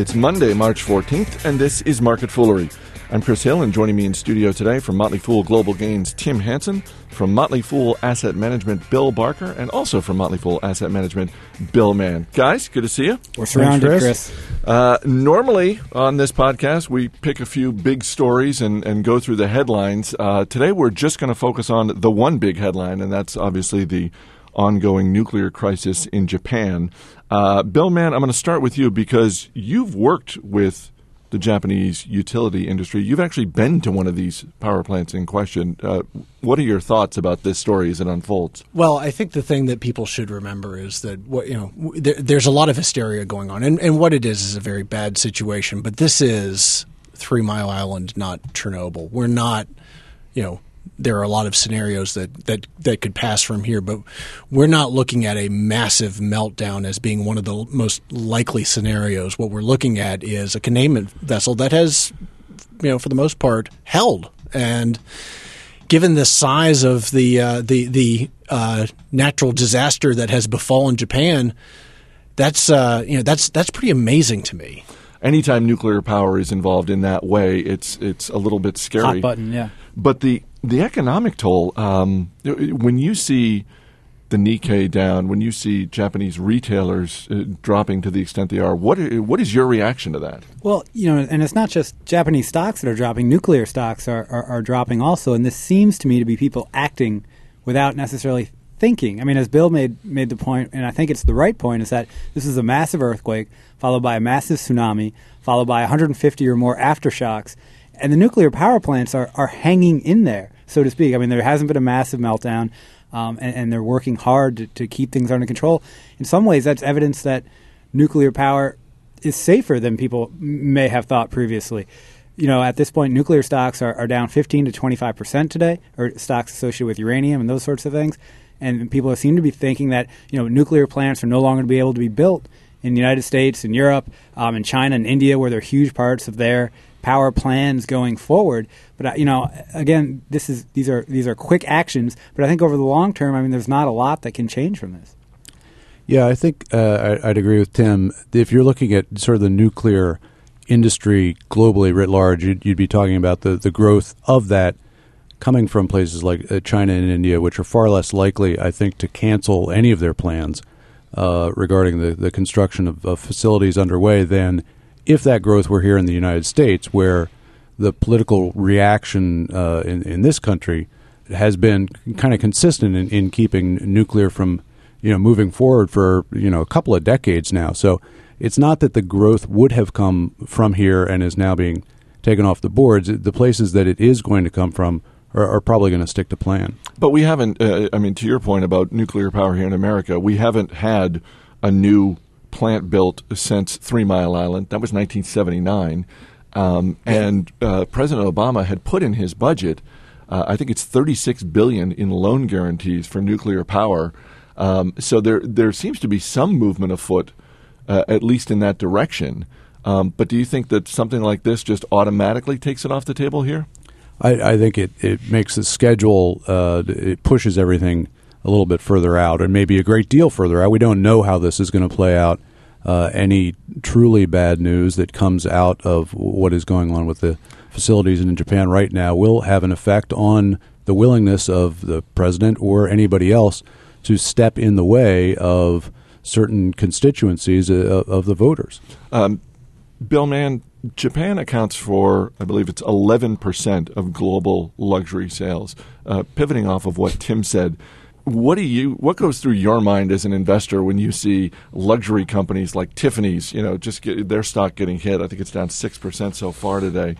It's Monday, March 14th, and this is Market Foolery. I'm Chris Hill, and joining me in studio today from Motley Fool Global Gains, Tim Hanson, from Motley Fool Asset Management, Bill Barker, and also from Motley Fool Asset Management, Bill Mann. Guys, good to see you. We're surrounded, Thanks, Chris. Chris. Uh, normally on this podcast, we pick a few big stories and, and go through the headlines. Uh, today, we're just going to focus on the one big headline, and that's obviously the ongoing nuclear crisis in Japan. Uh, Bill Mann, I'm going to start with you because you've worked with the Japanese utility industry. You've actually been to one of these power plants in question. Uh, what are your thoughts about this story as it unfolds? Well, I think the thing that people should remember is that what you know, there, there's a lot of hysteria going on, and, and what it is is a very bad situation. But this is Three Mile Island, not Chernobyl. We're not, you know, there are a lot of scenarios that, that, that could pass from here, but we're not looking at a massive meltdown as being one of the most likely scenarios. What we're looking at is a containment vessel that has, you know, for the most part, held. And given the size of the uh, the the uh, natural disaster that has befallen Japan, that's uh, you know that's that's pretty amazing to me anytime nuclear power is involved in that way, it's it's a little bit scary. Hot button, yeah. But the the economic toll, um, when you see the Nikkei down, when you see Japanese retailers uh, dropping to the extent they are, what what is your reaction to that? Well, you know, and it's not just Japanese stocks that are dropping; nuclear stocks are, are, are dropping also, and this seems to me to be people acting without necessarily thinking. I mean, as Bill made made the point, and I think it's the right point, is that this is a massive earthquake followed by a massive tsunami, followed by 150 or more aftershocks, and the nuclear power plants are, are hanging in there, so to speak. I mean, there hasn't been a massive meltdown, um, and, and, they're working hard to, to keep things under control. In some ways, that's evidence that nuclear power is safer than people may have thought previously. You know, at this point, nuclear stocks are, are down 15 to 25 percent today, or stocks associated with uranium and those sorts of things. And people seem to be thinking that you know nuclear plants are no longer to be able to be built in the United States and Europe, um, and China and India, where they're huge parts of their power plans going forward. But uh, you know, again, this is these are these are quick actions. But I think over the long term, I mean, there's not a lot that can change from this. Yeah, I think uh, I, would agree with Tim. If you're looking at sort of the nuclear industry globally writ large, you'd, you'd be talking about the, the growth of that coming from places like uh, China and India, which are far less likely, I think, to cancel any of their plans uh, regarding the, the construction of, of facilities underway than if that growth were here in the United States, where the political reaction uh, in, in this country has been kind of consistent in, in keeping nuclear from you know moving forward for you know a couple of decades now. So it's not that the growth would have come from here and is now being taken off the boards. The places that it is going to come from are, are probably going to stick to plan. But we haven't. Uh, I mean, to your point about nuclear power here in America, we haven't had a new plant built since Three Mile Island. That was 1979. Um, and uh, President Obama had put in his budget, uh, I think it's 36 billion in loan guarantees for nuclear power. Um, so there there seems to be some movement afoot, uh, at least in that direction. Um, but do you think that something like this just automatically takes it off the table here? I, I think it, it makes the schedule, uh, it pushes everything a little bit further out and maybe a great deal further out. We don't know how this is going to play out. Uh, any truly bad news that comes out of what is going on with the facilities in Japan right now will have an effect on the willingness of the president or anybody else to step in the way of certain constituencies uh, of the voters. Um, Bill Mann, Japan accounts for, I believe it's 11% of global luxury sales. Uh, pivoting off of what Tim said, what do you what goes through your mind as an investor when you see luxury companies like Tiffany's, you know, just get their stock getting hit? I think it's down 6% so far today.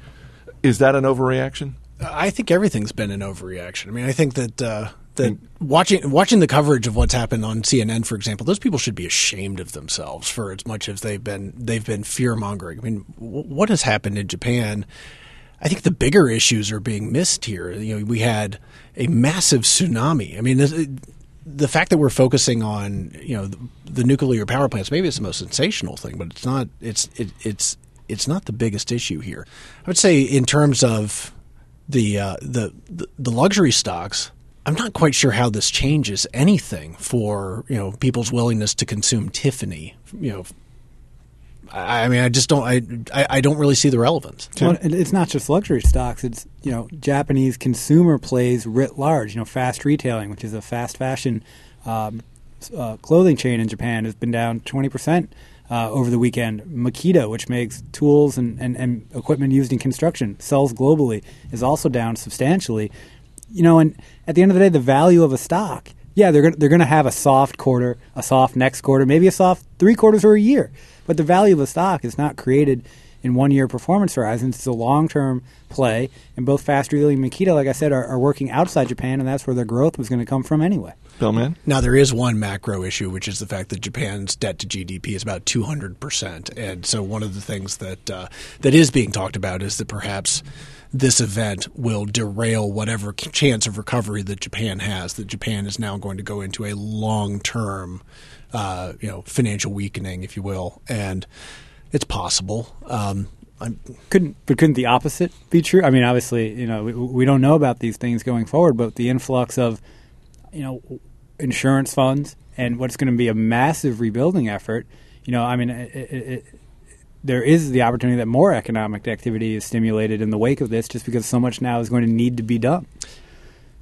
Is that an overreaction? I think everything's been an overreaction. I mean, I think that uh, that watching watching the coverage of what's happened on CNN, for example, those people should be ashamed of themselves for as much as they've been they've been fear mongering. I mean, w- what has happened in Japan? I think the bigger issues are being missed here. You know, we had a massive tsunami. I mean, the, the fact that we're focusing on you know the, the, nuclear power plants, maybe it's the most sensational thing, but it's not. It's it, it's it's not the biggest issue here. I would say in terms of the uh, the, the the luxury stocks I'm not quite sure how this changes anything for you know people's willingness to consume Tiffany. You know, I I mean, I just don't. I, I, I don't really see the relevance. Well, it's not just luxury stocks. It's you know Japanese consumer plays writ large. You know, fast retailing, which is a fast fashion um, uh, clothing chain in Japan, has been down twenty percent uh, over the weekend. Makita, which makes tools and, and, and equipment used in construction, sells globally, is also down substantially. You know, and at the end of the day, the value of a stock, yeah, they're gonna, they're going to have a soft quarter, a soft next quarter, maybe a soft three quarters or a year. But the value of a stock is not created in one year performance horizons. It's a long term play. And both Fast Retailing and Makita, like I said, are, are working outside Japan, and that's where their growth was going to come from anyway. Bill Mann? Now there is one macro issue, which is the fact that Japan's debt to GDP is about 200 percent, and so one of the things that uh, that is being talked about is that perhaps this event will derail whatever chance of recovery that Japan has. That Japan is now going to go into a long term, uh, you know, financial weakening, if you will, and it's possible. Um, Couldn't, but couldn't the opposite be true? I mean, obviously, you know, we, we don't know about these things going forward, but the influx of, you know, insurance funds and what's going to be a massive rebuilding effort. You know, I mean, it, it, it, there is the opportunity that more economic activity is stimulated in the wake of this, just because so much now is going to need to be done.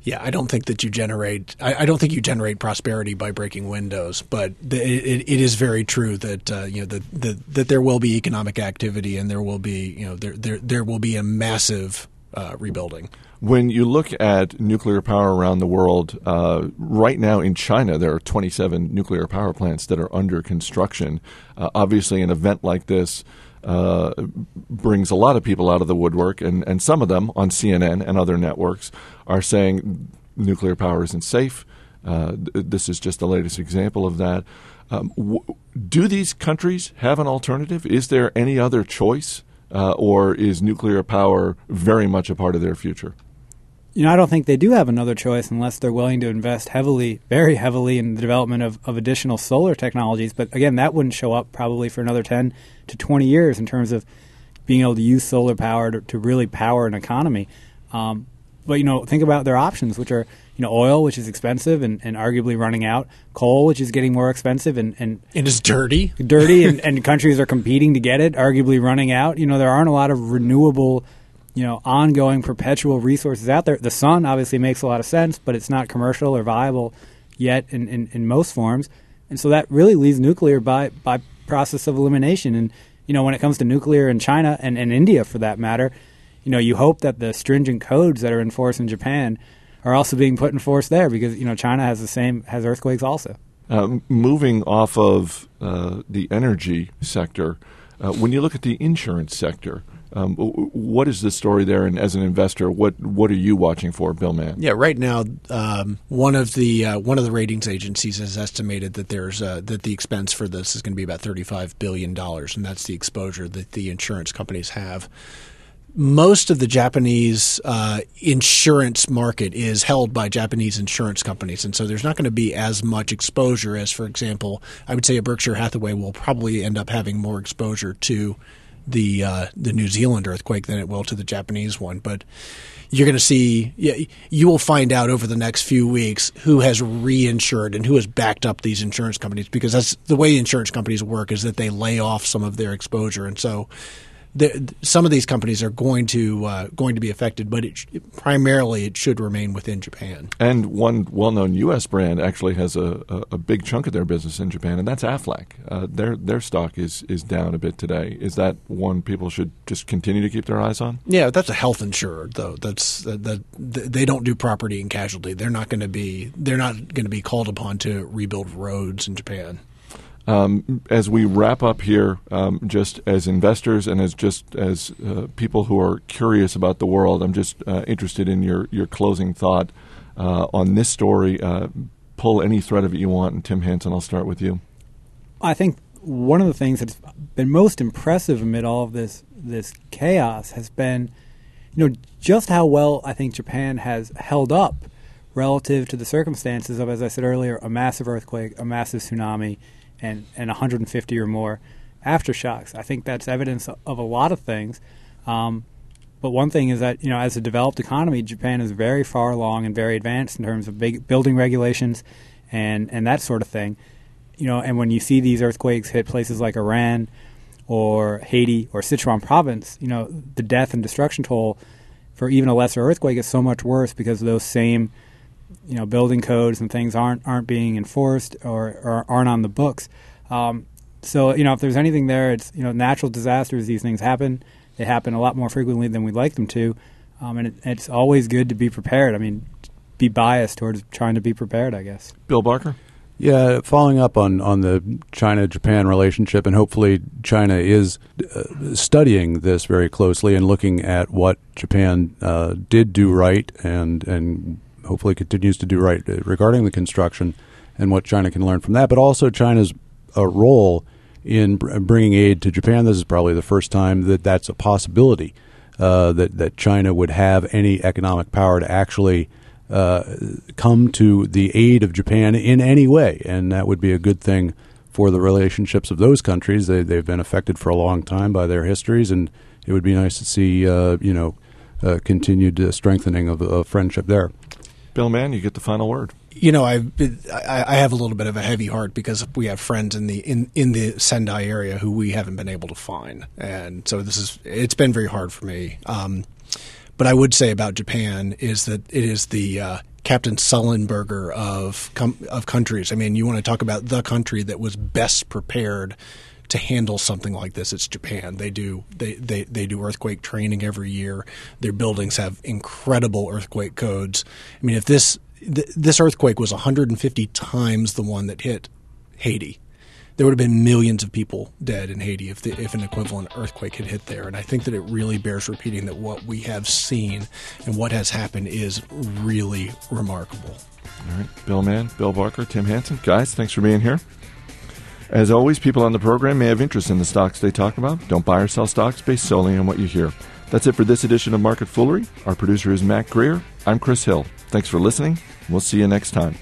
Yeah, I don't think that you generate. I, I don't think you generate prosperity by breaking windows, but the, it, it is very true that uh, you know that, that that there will be economic activity and there will be you know there there there will be a massive uh, rebuilding. When you look at nuclear power around the world, uh, right now in China, there are 27 nuclear power plants that are under construction. Uh, obviously, an event like this uh, brings a lot of people out of the woodwork, and, and some of them on CNN and other networks are saying nuclear power isn't safe. Uh, th- this is just the latest example of that. Um, w- do these countries have an alternative? Is there any other choice, uh, or is nuclear power very much a part of their future? You know, I don't think they do have another choice unless they're willing to invest heavily, very heavily, in the development of, of additional solar technologies. But again, that wouldn't show up probably for another 10 to 20 years in terms of being able to use solar power to, to really power an economy. Um, but, you know, think about their options, which are, you know, oil, which is expensive and, and arguably running out, coal, which is getting more expensive and, and It is dirty. dirty and, and countries are competing to get it, arguably running out. You know, there aren't a lot of renewable, you know, ongoing perpetual resources out there. The sun obviously makes a lot of sense, but it's not commercial or viable yet in, in, in most forms. And so that really leaves nuclear by, by process of elimination. And, you know, when it comes to nuclear in China and, and India for that matter, you know, you hope that the stringent codes that are in force in Japan are also being put in force there because, you know, China has the same, has earthquakes also. Um, moving off of uh, the energy sector, uh, when you look at the insurance sector, um, what is the story there? And as an investor, what what are you watching for, Bill Mann? Yeah, right now, um, one of the uh, one of the ratings agencies has estimated that there's uh, that the expense for this is going to be about thirty five billion dollars, and that's the exposure that the insurance companies have. Most of the Japanese uh, insurance market is held by Japanese insurance companies, and so there's not going to be as much exposure as, for example, I would say a Berkshire Hathaway will probably end up having more exposure to the uh, the New Zealand earthquake than it will to the Japanese one. But you're going to see, yeah, you will find out over the next few weeks who has reinsured and who has backed up these insurance companies because that's the way insurance companies work is that they lay off some of their exposure, and so. The, some of these companies are going to uh, going to be affected, but it, sh- primarily it should remain within Japan. And one well-known U.S. brand actually has a, a, a big chunk of their business in Japan, and that's Aflac. Uh, their their stock is is down a bit today. Is that one people should just continue to keep their eyes on? Yeah, that's a health insurer though. That's that, that they don't do property and casualty. They're not going to be they're not going to be called upon to rebuild roads in Japan. Um, as we wrap up here, um, just as investors and as just as uh, people who are curious about the world, I'm just uh, interested in your your closing thought uh, on this story. Uh, pull any thread of it you want, and Tim Hanson, I'll start with you. I think one of the things that's been most impressive amid all of this this chaos has been, you know, just how well I think Japan has held up relative to the circumstances of, as I said earlier, a massive earthquake, a massive tsunami, and and 150 or more aftershocks. I think that's evidence of a lot of things. Um, but one thing is that you know, as a developed economy, Japan is very far along and very advanced in terms of big building regulations and and that sort of thing. You know, and when you see these earthquakes hit places like Iran or Haiti or Sichuan province, you know, the death and destruction toll for even a lesser earthquake is so much worse because those same you know building codes and things aren't aren't being enforced or, or aren't on the books. Um, so you know if there's anything there, it's you know natural disasters. These things happen. They happen a lot more frequently than we'd like them to, um, and it, it's always good to be prepared. I mean, be biased towards trying to be prepared. I guess. Bill Barker. Yeah, following up on, on the China Japan relationship, and hopefully China is uh, studying this very closely and looking at what Japan uh, did do right and and hopefully continues to do right regarding the construction and what China can learn from that, but also China's uh, role in bringing aid to Japan. This is probably the first time that that's a possibility uh, that that China would have any economic power to actually uh, come to the aid of Japan in any way, and that would be a good thing for the relationships of those countries. They, they've been affected for a long time by their histories, and it would be nice to see uh, you know uh, continued strengthening of, of friendship there. Bill Mann, you get the final word. You know, I've been, I, I have a little bit of a heavy heart because we have friends in the in, in the Sendai area who we haven't been able to find, and so this is it's been very hard for me. Um, but I would say about Japan is that it is the uh, Captain Sullenberger of com- of countries. I mean, you want to talk about the country that was best prepared to handle something like this. It's Japan. They do they, they, they do earthquake training every year. Their buildings have incredible earthquake codes. I mean, if this th- this earthquake was 150 times the one that hit Haiti, there would have been millions of people dead in Haiti if, the, if an equivalent earthquake had hit there. And I think that it really bears repeating that what we have seen and what has happened is really remarkable. All right, Bill Mann, Bill Barker, Tim Hanson, guys, thanks for being here. As always, people on the program may have interest in the stocks they talk about. Don't buy or sell stocks based solely on what you hear. That's it for this edition of Market Foolery. Our producer is Matt Greer. I'm Chris Hill. Thanks for listening. We'll see you next time.